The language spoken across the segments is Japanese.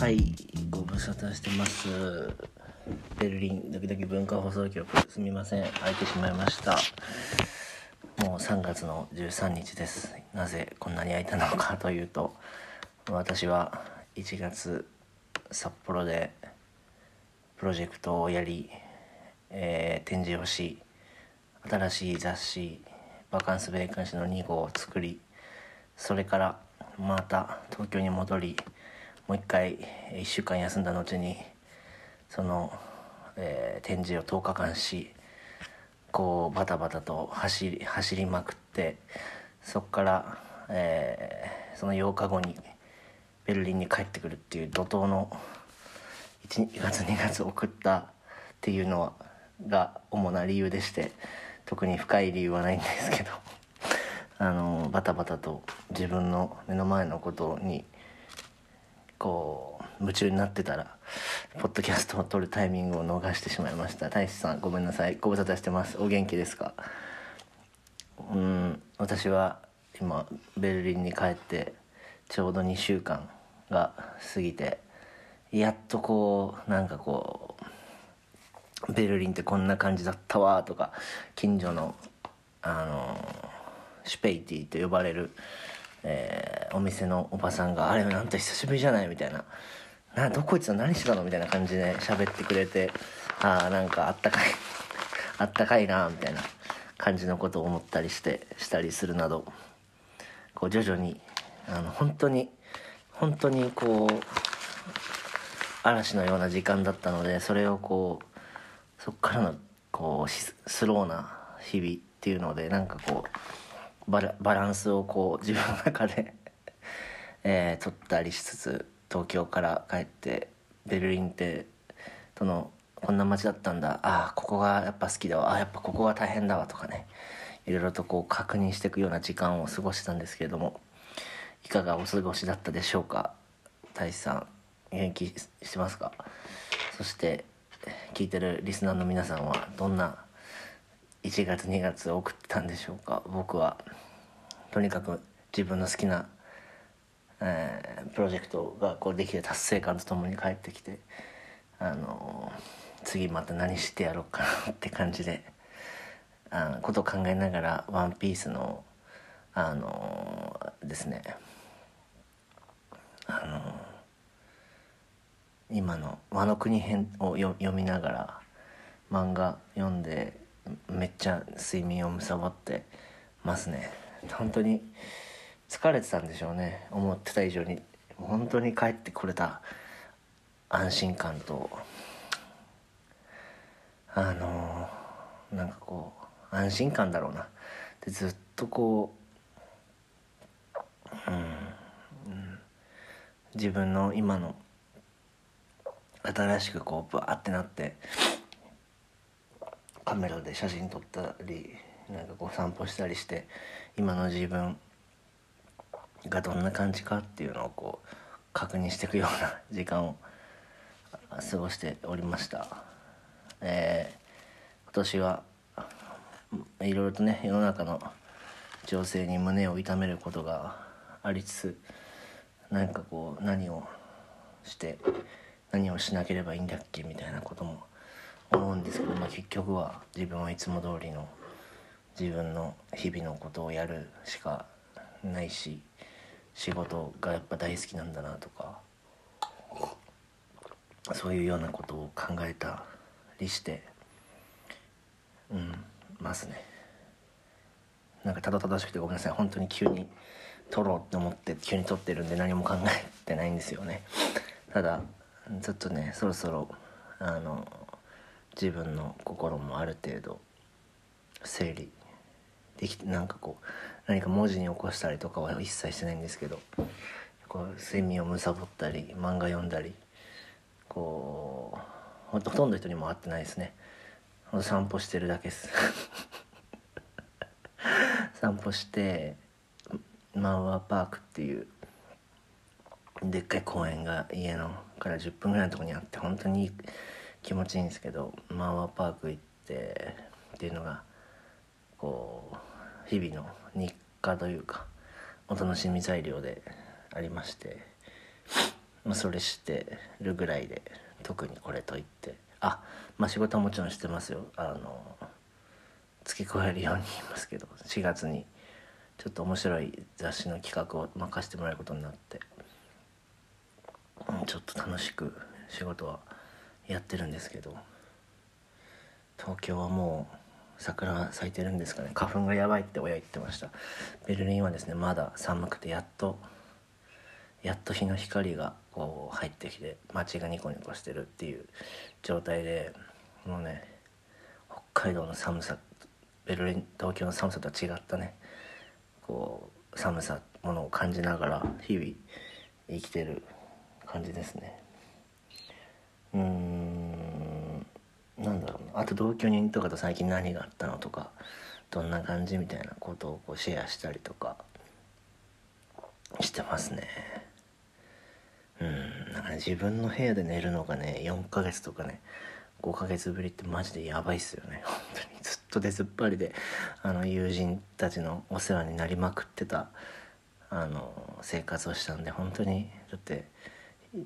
はい、ご無沙汰してます。ベルリンドキドキ文化放送局、すみません、空いてしまいました。もう3月の13日です。なぜこんなに空いたのかというと、私は1月札幌でプロジェクトをやり、えー展示をし、新しい雑誌「バカンス米刊誌」の2号を作りそれからまた東京に戻りもう一回1週間休んだ後にその、えー展示を10日間しこうバタバタと走り走りまくってそこから、えーその8日後にベルリンに帰ってくるっていう怒涛の1月2月送ったっていうのはが主な理由でして特に深い理由はないんですけどあのバタバタと自分の目の前のことにこう夢中になってたらポッドキャストを撮るタイミングを逃してしまいました。大志さんごめんなさい。ご無沙汰してます。お元気ですか？うん私は今ベルリンに帰ってちょうど2週間が過ぎてやっとこうなんかこうベルリンってこんな感じだったわとか近所のあのシュペイティと呼ばれる、えーお店のおばさんが「あれなんと久しぶりじゃない?」みたいな「などこいつは何してたの?」みたいな感じで喋ってくれてああなんかあったかい あったかいなみたいな感じのことを思ったりしてしたりするなどこう徐々にあの本当に本当にこう嵐のような時間だったのでそれをこうそこからのこうスローな日々っていうのでなんかこうバラバランスをこう自分の中で、えー取ったりしつつ東京から帰ってベルリンってそのこんな街だったんだ。ああここがやっぱ好きだわ。あやっぱここが大変だわとかね。いろいろとこう確認していくような時間を過ごしたんですけれどもいかがお過ごしだったでしょうか？大志さん元気してますか？そして聞いてるリスナーの皆さんはどんな1月2月送ってたんでしょうか。僕は。とにかく自分の好きな、えープロジェクトがこうできて達成感とともに帰ってきてあのー次また何してやろうかなって感じであのことを考えながら「ワンピースのあのーですねあの今の「和の国編」をよ読みながら漫画読んでめっちゃ睡眠を貪ってますね。本当に疲れてたんでしょうね。思ってた以上に。本当に帰ってこれた安心感とあのーなんかこう安心感だろうな。でずっとこう、うん、自分の今の新しくこうバーってなってカメラで写真撮ったりなんかこう散歩したりして今の自分がどんな感じかっていうのをこう確認していくような時間を過ごしておりました。えー今年はいろいろとね世の中の情勢に胸を痛めることがありつつなんかこう何をして何をしなければいいんだっけみたいなことも思うんですけど、まあ、結局は自分はいつも通りの自分の日々のことをやるしかないし仕事がやっぱ大好きなんだなとかそういうようなことを考えたりしてうんますね。なんかたどたどしくてごめんなさい。本当に急に撮ろうって思って急に撮ってるんで何も考えてないんですよね。ただちょっとねそろそろあの自分の心もある程度整理できてなんかこう何か文字に起こしたりとかは一切してないんですけどこう睡眠を貪ったり漫画読んだりこうほとんど人にも会ってないですね。散歩してるだけです。散歩してマンワーパークっていうでっかい公園が家のから10分ぐらいのとこにあって本当に気持ちいいんですけどマンワーパーク行ってっていうのがこう日々の日課というかお楽しみ材料でありましてまあ、それしてるぐらいで特にこれといってあまあ仕事はもちろんしてますよ。あの付け加えるように言いますけど4月にちょっと面白い雑誌の企画を任せてもらえることになって、うん、ちょっと楽しく仕事はやってるんですけど東京はもう桜が咲いてるんですかね。花粉がやばいって親言ってました。ベルリンはですねまだ寒くてやっとやっと日の光がこう入ってきて街がニコニコしてるっていう状態でもうね北海道の寒さベルリン東京の寒さとは違ったねこう寒さものを感じながら日々生きてる感じですね。うんなんだろうな。あと同居人とかと最近何があったのとかどんな感じみたいなことをこうシェアしたりとかしてますね。うんなんかね自分の部屋で寝るのがね4ヶ月とかね5ヶ月ぶりってマジでやばいっすよね。本当に。ずっと出ずっぱりであの友人たちのお世話になりまくってたあの生活をしたんで本当にだって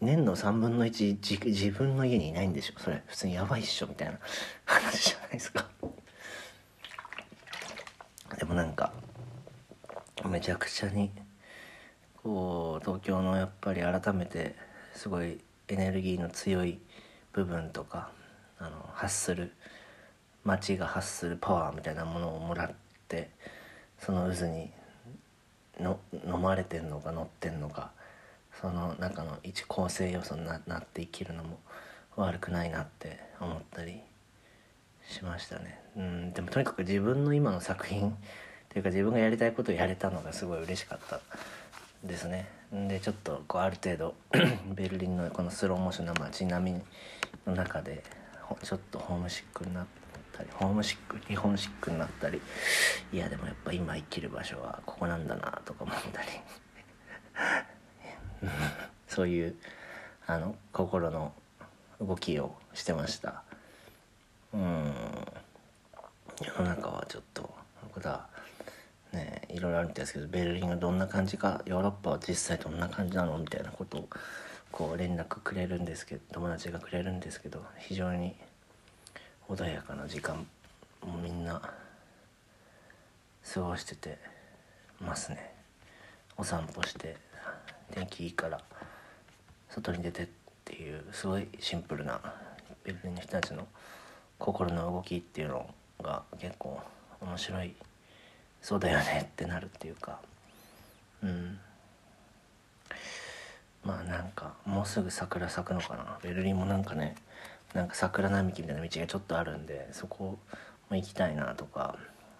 年の3分の1自自分の家にいないんでしょ？それ普通にやばいっしょみたいな。話じゃないですか。でもなんかめちゃくちゃにこう東京のやっぱり改めてすごいエネルギーの強い部分とかあの発する街が発するパワーみたいなものをもらってその渦にの飲まれてんのか乗ってんのかその中の一構成要素になって生きるのも悪くないなって思ったりしましたね。うんでもとにかく自分の今の作品っていうか自分がやりたいことをやれたのがすごい嬉しかったですね。でちょっとこうある程度 ベルリンのこのスローモーションな街並みの中でちょっとホームシックになったりホームシック日本シックになったりいやでもやっぱ今生きる場所はここなんだなとか思ったり。そういうあの心の動きをしてました。うん。世の中はちょっと僕だねいろいろあるんですけどベルリンがどんな感じかヨーロッパは実際どんな感じなのみたいなことをこう連絡くれるんですけど友達がくれるんですけど非常に穏やかな時間もみんな過ごしててますね。お散歩して天気いいから外に出てっていうすごいシンプルなベルリンの人たちの心の動きっていうのが結構面白い。そうだよねってなるっていうか。うん。まあなんかもうすぐ桜咲くのかな。ベルリンもなんかねなんか桜並木みたいな道がちょっとあるんでそこも行きたいなとか。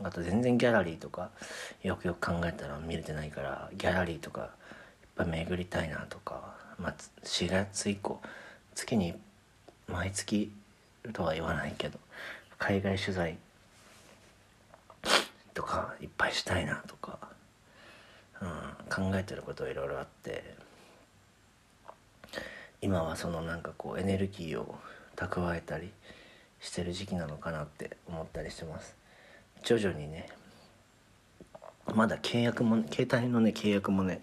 あと全然ギャラリーとかよくよく考えたら見れてないからギャラリーとかぱ巡りたいなとか、まあ、4月以降月に毎月とは言わないけど海外取材とかいっぱいしたいなとか、うん、考えてることいろいろあって今はそのなんかこうエネルギーを蓄えたりしてる時期なのかなって思ったりしてます。徐々にねまだ契約も携帯のね契約もね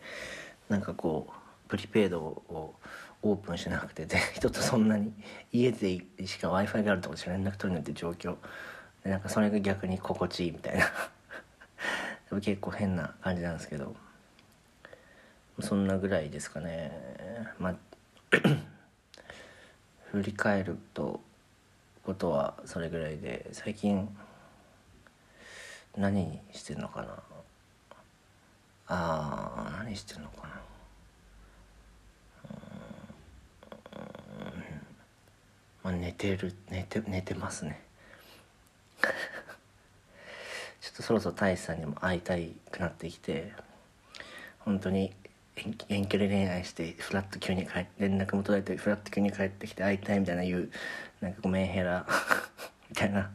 なんかこうプリペイドをオープンしなくてで 人とそんなに家でしか w i f i があるとこしか連絡取るなんて状況。でなんかそれが逆に心地いいみたいな。結構変な感じなんですけど。そんなぐらいですかね。まあ 振り返るとことはそれぐらいで最近何してんのかな。あー何してんのかな。まあ寝てる寝て寝てますね。ちょっとそろそろ大志さんにも会いたいくなってきて本当に遠距離恋愛してフラッと急に帰連絡も途絶えてフラッと急に帰ってきて会いたいみたいな言うなんかごめんヘラ みたいな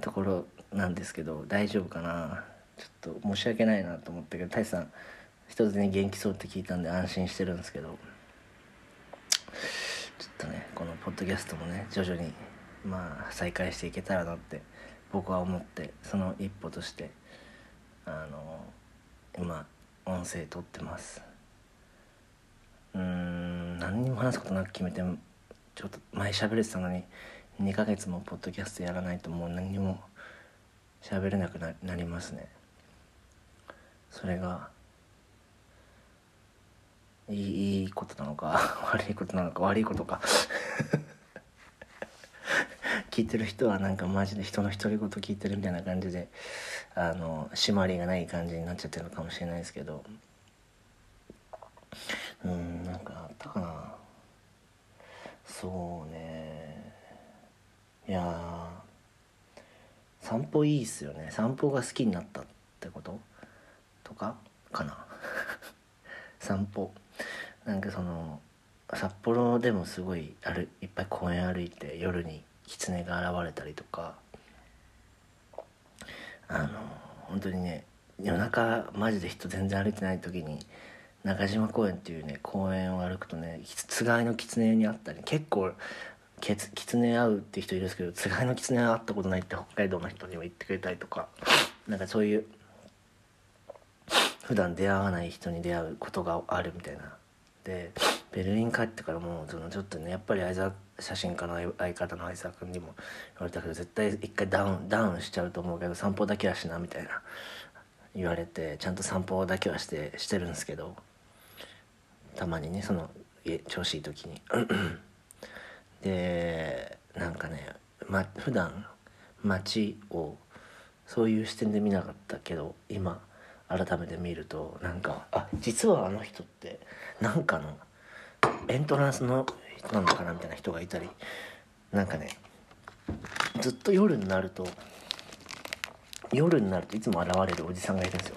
ところなんですけど大丈夫かな。ちょっと申し訳ないなと思ったけど大志さん一つね元気そうって聞いたんで安心してるんですけどちょっとねこのポッドキャストもね徐々にまあ再開していけたらなって僕は思ってその一歩としてあの今音声撮ってます。うん何にも話すことなく決めてちょっと前喋れてたのに2ヶ月もポッドキャストやらないともう何にも喋れなくなりますね。それがいいことなのか 悪いことなのか悪いことか。聞いてる人はなんかマジで人の独り言聞いてるみたいな感じであの締まりがない感じになっちゃってるのかもしれないですけど。うんなんかあったかな。そうね。いや散歩いいっすよね。散歩が好きになったってこと？とかかな。散歩。なんかその札幌でもすごいあるいっぱい公園歩いて夜に狐が現れたりとか。あの本当にね夜中マジで人全然歩いてない時に中島公園っていうね公園を歩くとねつがいの狐に会ったり結構キツネ会うって人いるんですけどつがいの狐は会ったことないって北海道の人にも言ってくれたりとか。なんかそういう普段出会わない人に出会うことがあるみたいな。でベルリン帰ってからもそのちょっとねやっぱり相沢写真家の相方の相沢君にも言われたけど絶対一回ダウンダウンしちゃうと思うけど散歩だけはしなみたいな。言われてちゃんと散歩だけはしてしてるんですけどたまにねその調子いい時に。でなんかね、ま、普段街をそういう視点で見なかったけど今改めて見るとなんかあ実はあの人ってなんかのエントランスの人なのかなみたいな人がいたりなんかねずっと夜になると夜になるといつも現れるおじさんがいるんですよ。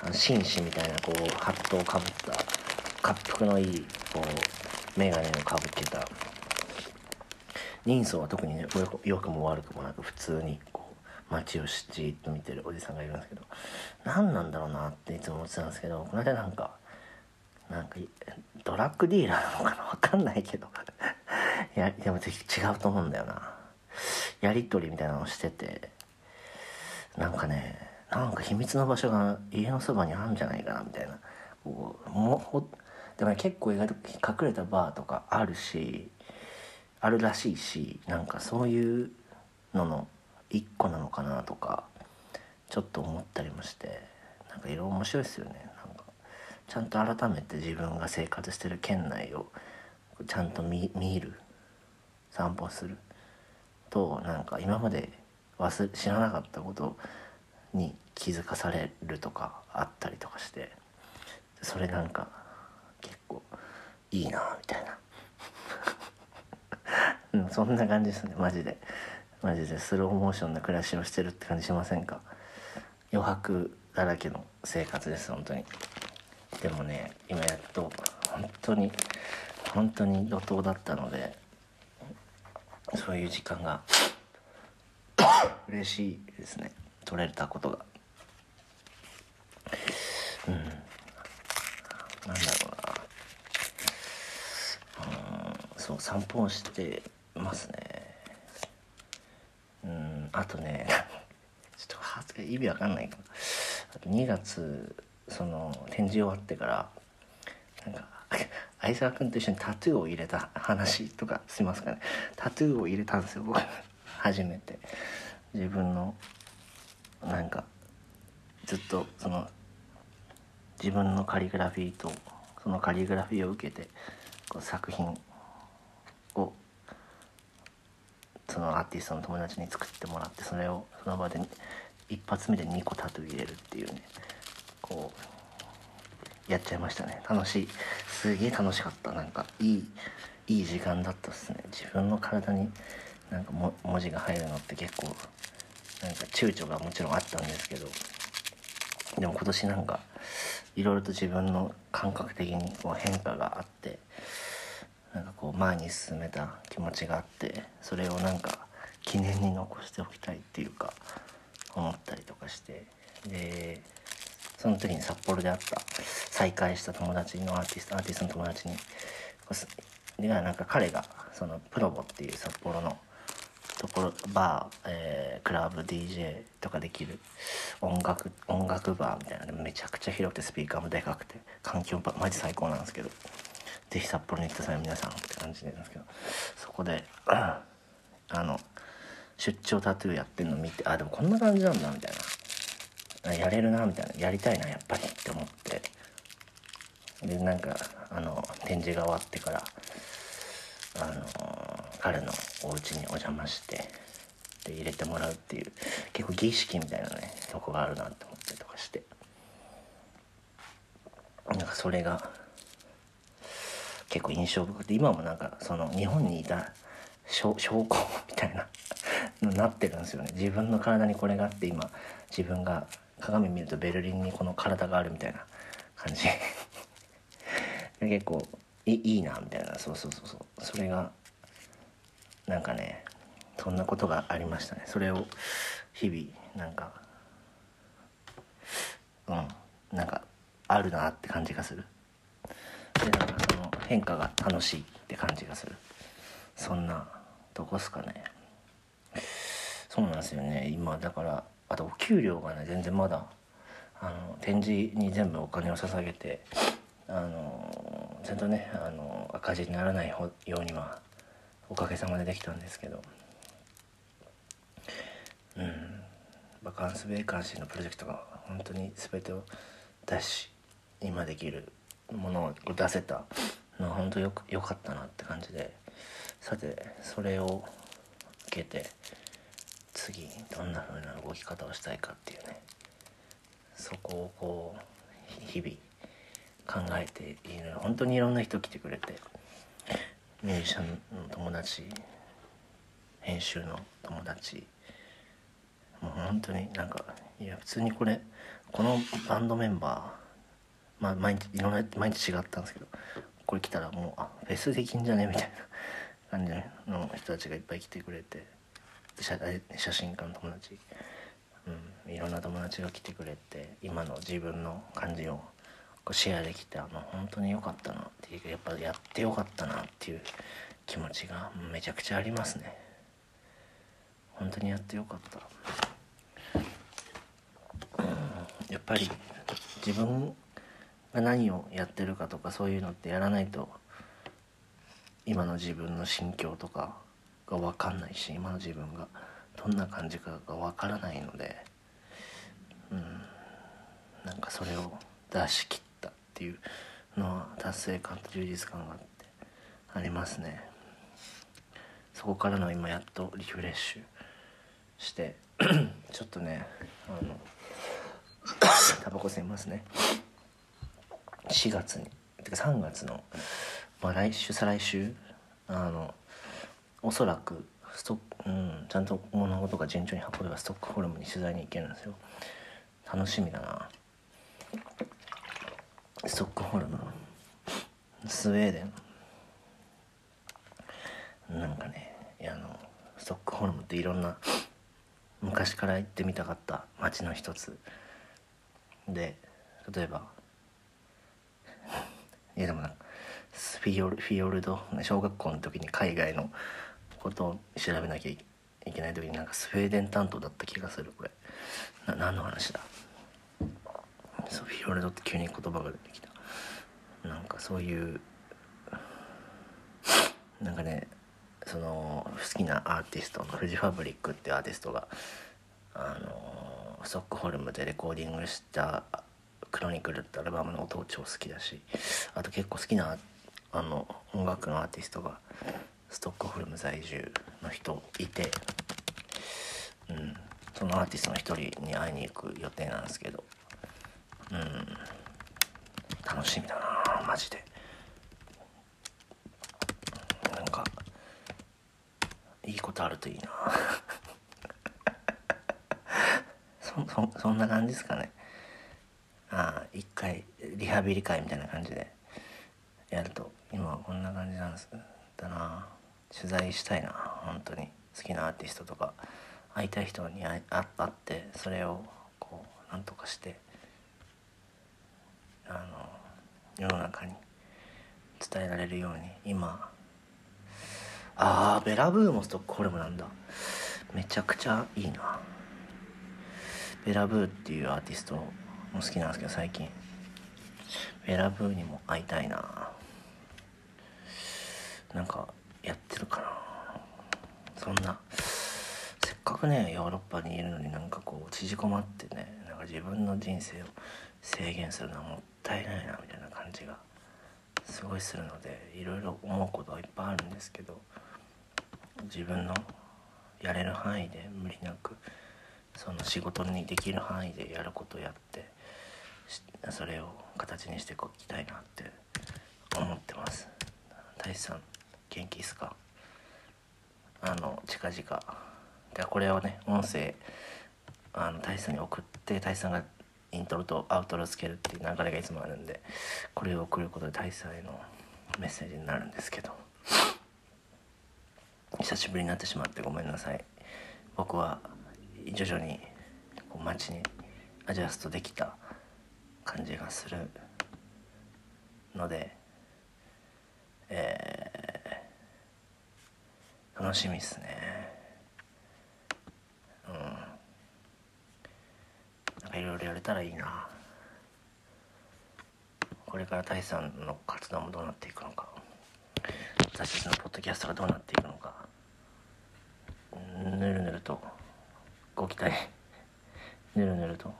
あの紳士みたいなこうハットをかぶった滑覆のいいこう眼鏡をかぶってた。人相は特にね良くも悪くもなく普通にこう街をじっと見てるおじさんがいるんですけど何なんだろうなっていつも思ってたんですけどこの間なんかなんかドラッグディーラーなのかな分かんないけど。いやでも違うと思うんだよな。やり取りみたいなのをしててなんかねなんか秘密の場所が家のそばにあるんじゃないかなみたいな。こうもでも、ね、結構意外と隠れたバーとかあるしあるらしいしなんかそういうのの一個なのかなとかちょっと思ったりもしてなんか色面白いですよね。なんかちゃんと改めて自分が生活してる県内をちゃんと見る散歩する。となんか今まで忘知らなかったことに気づかされるとかあったりとかしてそれなんか結構いいなみたいな、そんな感じですねマジで。マジでスローモーションな暮らしをしてるって感じしませんか？余白だらけの生活です本当に。でもね今やっと本当に本当に怒涛だったのでそういう時間が嬉しいですね。取れたことが。うん。なんだろうな。うんそう散歩をしてますね。あとね ちょっと意味わかんないか。あと2月その展示終わってからなんか 相沢君と一緒にタトゥーを入れた話とかしますかね。タトゥーを入れたんですよ僕。初めて。自分のなんかずっとその自分のカリグラフィーとそのカリグラフィーを受けてこう作品をそのアーティストの友達に作ってもらってそれをその場で一発目で2個タトゥー入れるっていうねこうやっちゃいましたね。楽しい。すげえ楽しかった。なんかいいいい時間だったっすね。自分の体になんかも文字が入るのって結構なんか躊躇がもちろんあったんですけど。でも今年なんかいろいろと自分の感覚的にこう変化があってなんかこう前に進めた気持ちがあってそれをなんか記念に残しておきたいっていうか思ったりとかしてでその時に札幌で会った再会した友達のアーティストアーティストの友達にでなんか彼がそのプロボっていう札幌のところバー、えー、クラブ DJ とかできる音楽音楽バーみたいなめちゃくちゃ広くてスピーカーもでかくて環境マジ最高なんですけど。ぜひ札幌に行ってください皆さんって感じなんですけどそこで あの出張タトゥーやってるの見てあでもこんな感じなんだみたいな。やれるなみたいな。やりたいなやっぱりって思って。でなんかあの展示が終わってからあの彼のお家にお邪魔してで入れてもらうっていう結構儀式みたいなねとこがあるなって思ったりとかして。なんかそれが結構印象深くて今もなんかその日本にいた証拠みたいなのなってるんですよね。自分の体にこれがあって今自分が鏡見るとベルリンにこの体があるみたいな感じ。結構いいいなみたいな。そうそうそうそう。それがなんかねそんなことがありましたね。それを日々なんかうんなんかあるなって感じがする。でなんか変化が楽しいって感じがする。そんなどこっすかね。そうなんですよね。今だからあとお給料がね全然まだあの展示に全部お金を捧げてあのちゃんとねあの赤字にならないようにはおかげさまでできたんですけど。うん。バカンスベーカンシーのプロジェクトが本当に全てを出し今できるものを出せたのは本当よくよかったなって感じでさてそれを受けて次どんな風な動き方をしたいかっていうねそこをこう日々考えている本当にいろんな人来てくれてミュージシャンの友達編集の友達もう本当になんかいや普通にこれこのバンドメンバーまあ毎日いろんな毎日違ったんですけどこれ来たらもうあフェスできんじゃねみたいな感じの人たちがいっぱい来てくれて写写真家の友達、うん、いろんな友達が来てくれて今の自分の感じをこうシェアできてあの本当に良かったなっていうかやっぱやってよかったなっていう気持ちがめちゃくちゃありますね。本当にやってよかった、うん、やっぱり自分何をやってるかとかそういうのってやらないと今の自分の心境とかが分かんないし今の自分がどんな感じかが分からないのでうんなんかそれを出し切ったっていうのは達成感と充実感があってありますね。そこからの今やっとリフレッシュして ちょっとねあの タバコ吸いますね。4月に。てか3月の、まあ、来週再来週あのおそらくストうん、ちゃんと物事が順調に運べばストックホルムに取材に行けるんですよ。楽しみだな。ストックホルム。スウェーデン。なんかねいやあのストックホルムっていろんな昔から行ってみたかった街の一つ。で例えばいやでもなフィヨルフィヨルド小学校の時に海外のことを調べなきゃいけない時になんかスウェーデン担当だった気がするこれ。な何の話だ？そうフィヨルドって急に言葉が出てきた。なんかそういうなんかねその好きなアーティストのフジファブリックっていうアーティストがあのストックホルムでレコーディングした「クロニクル」ってアルバムの音超好きだしあと結構好きなあの音楽のアーティストがストックホルム在住の人いて、うん、そのアーティストの一人に会いに行く予定なんですけど、うん、楽しみだなマジで。なんかいいことあるといいな。そそそんな感じですかね。ああ一回リハビリ会みたいな感じでやると今はこんな感じなんですだな。取材したいな本当に。好きなアーティストとか会いたい人に会会ってそれをこうなんとかしてあの世の中に伝えられるように今あーベラブーもストックホルムなんだ。めちゃくちゃいいな。ベラブーっていうアーティストも好きなんですけど最近。ベラブーにも会いたいな。なんかやってるかな。そんな。せっかくねヨーロッパにいるのになんかこう縮こまってねなんか自分の人生を制限するのはもったいないなみたいな感じがすごいするのでいろいろ思うことはいっぱいあるんですけど自分のやれる範囲で無理なくその仕事にできる範囲でやることをやってそれを形にしていきたいなって思ってます。大志さん元気ですか？あの近々。でこれをね音声あの大志さんに送って大志さんがイントロとアウトロつけるっていう流れがいつもあるんでこれを送ることで大志さんへのメッセージになるんですけど。久しぶりになってしまってごめんなさい。僕は徐々にこう街にアジャストできた感じがするのでえー、楽しみっすね。うん。なんかいろいろやれたらいいな。これから大さんの活動もどうなっていくのか。私たちのポッドキャストがどうなっていくのか。ぬるぬると。ご期待。ぬるぬると。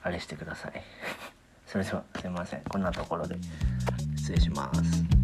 あれしてください。それではすいません。こんなところで失礼します。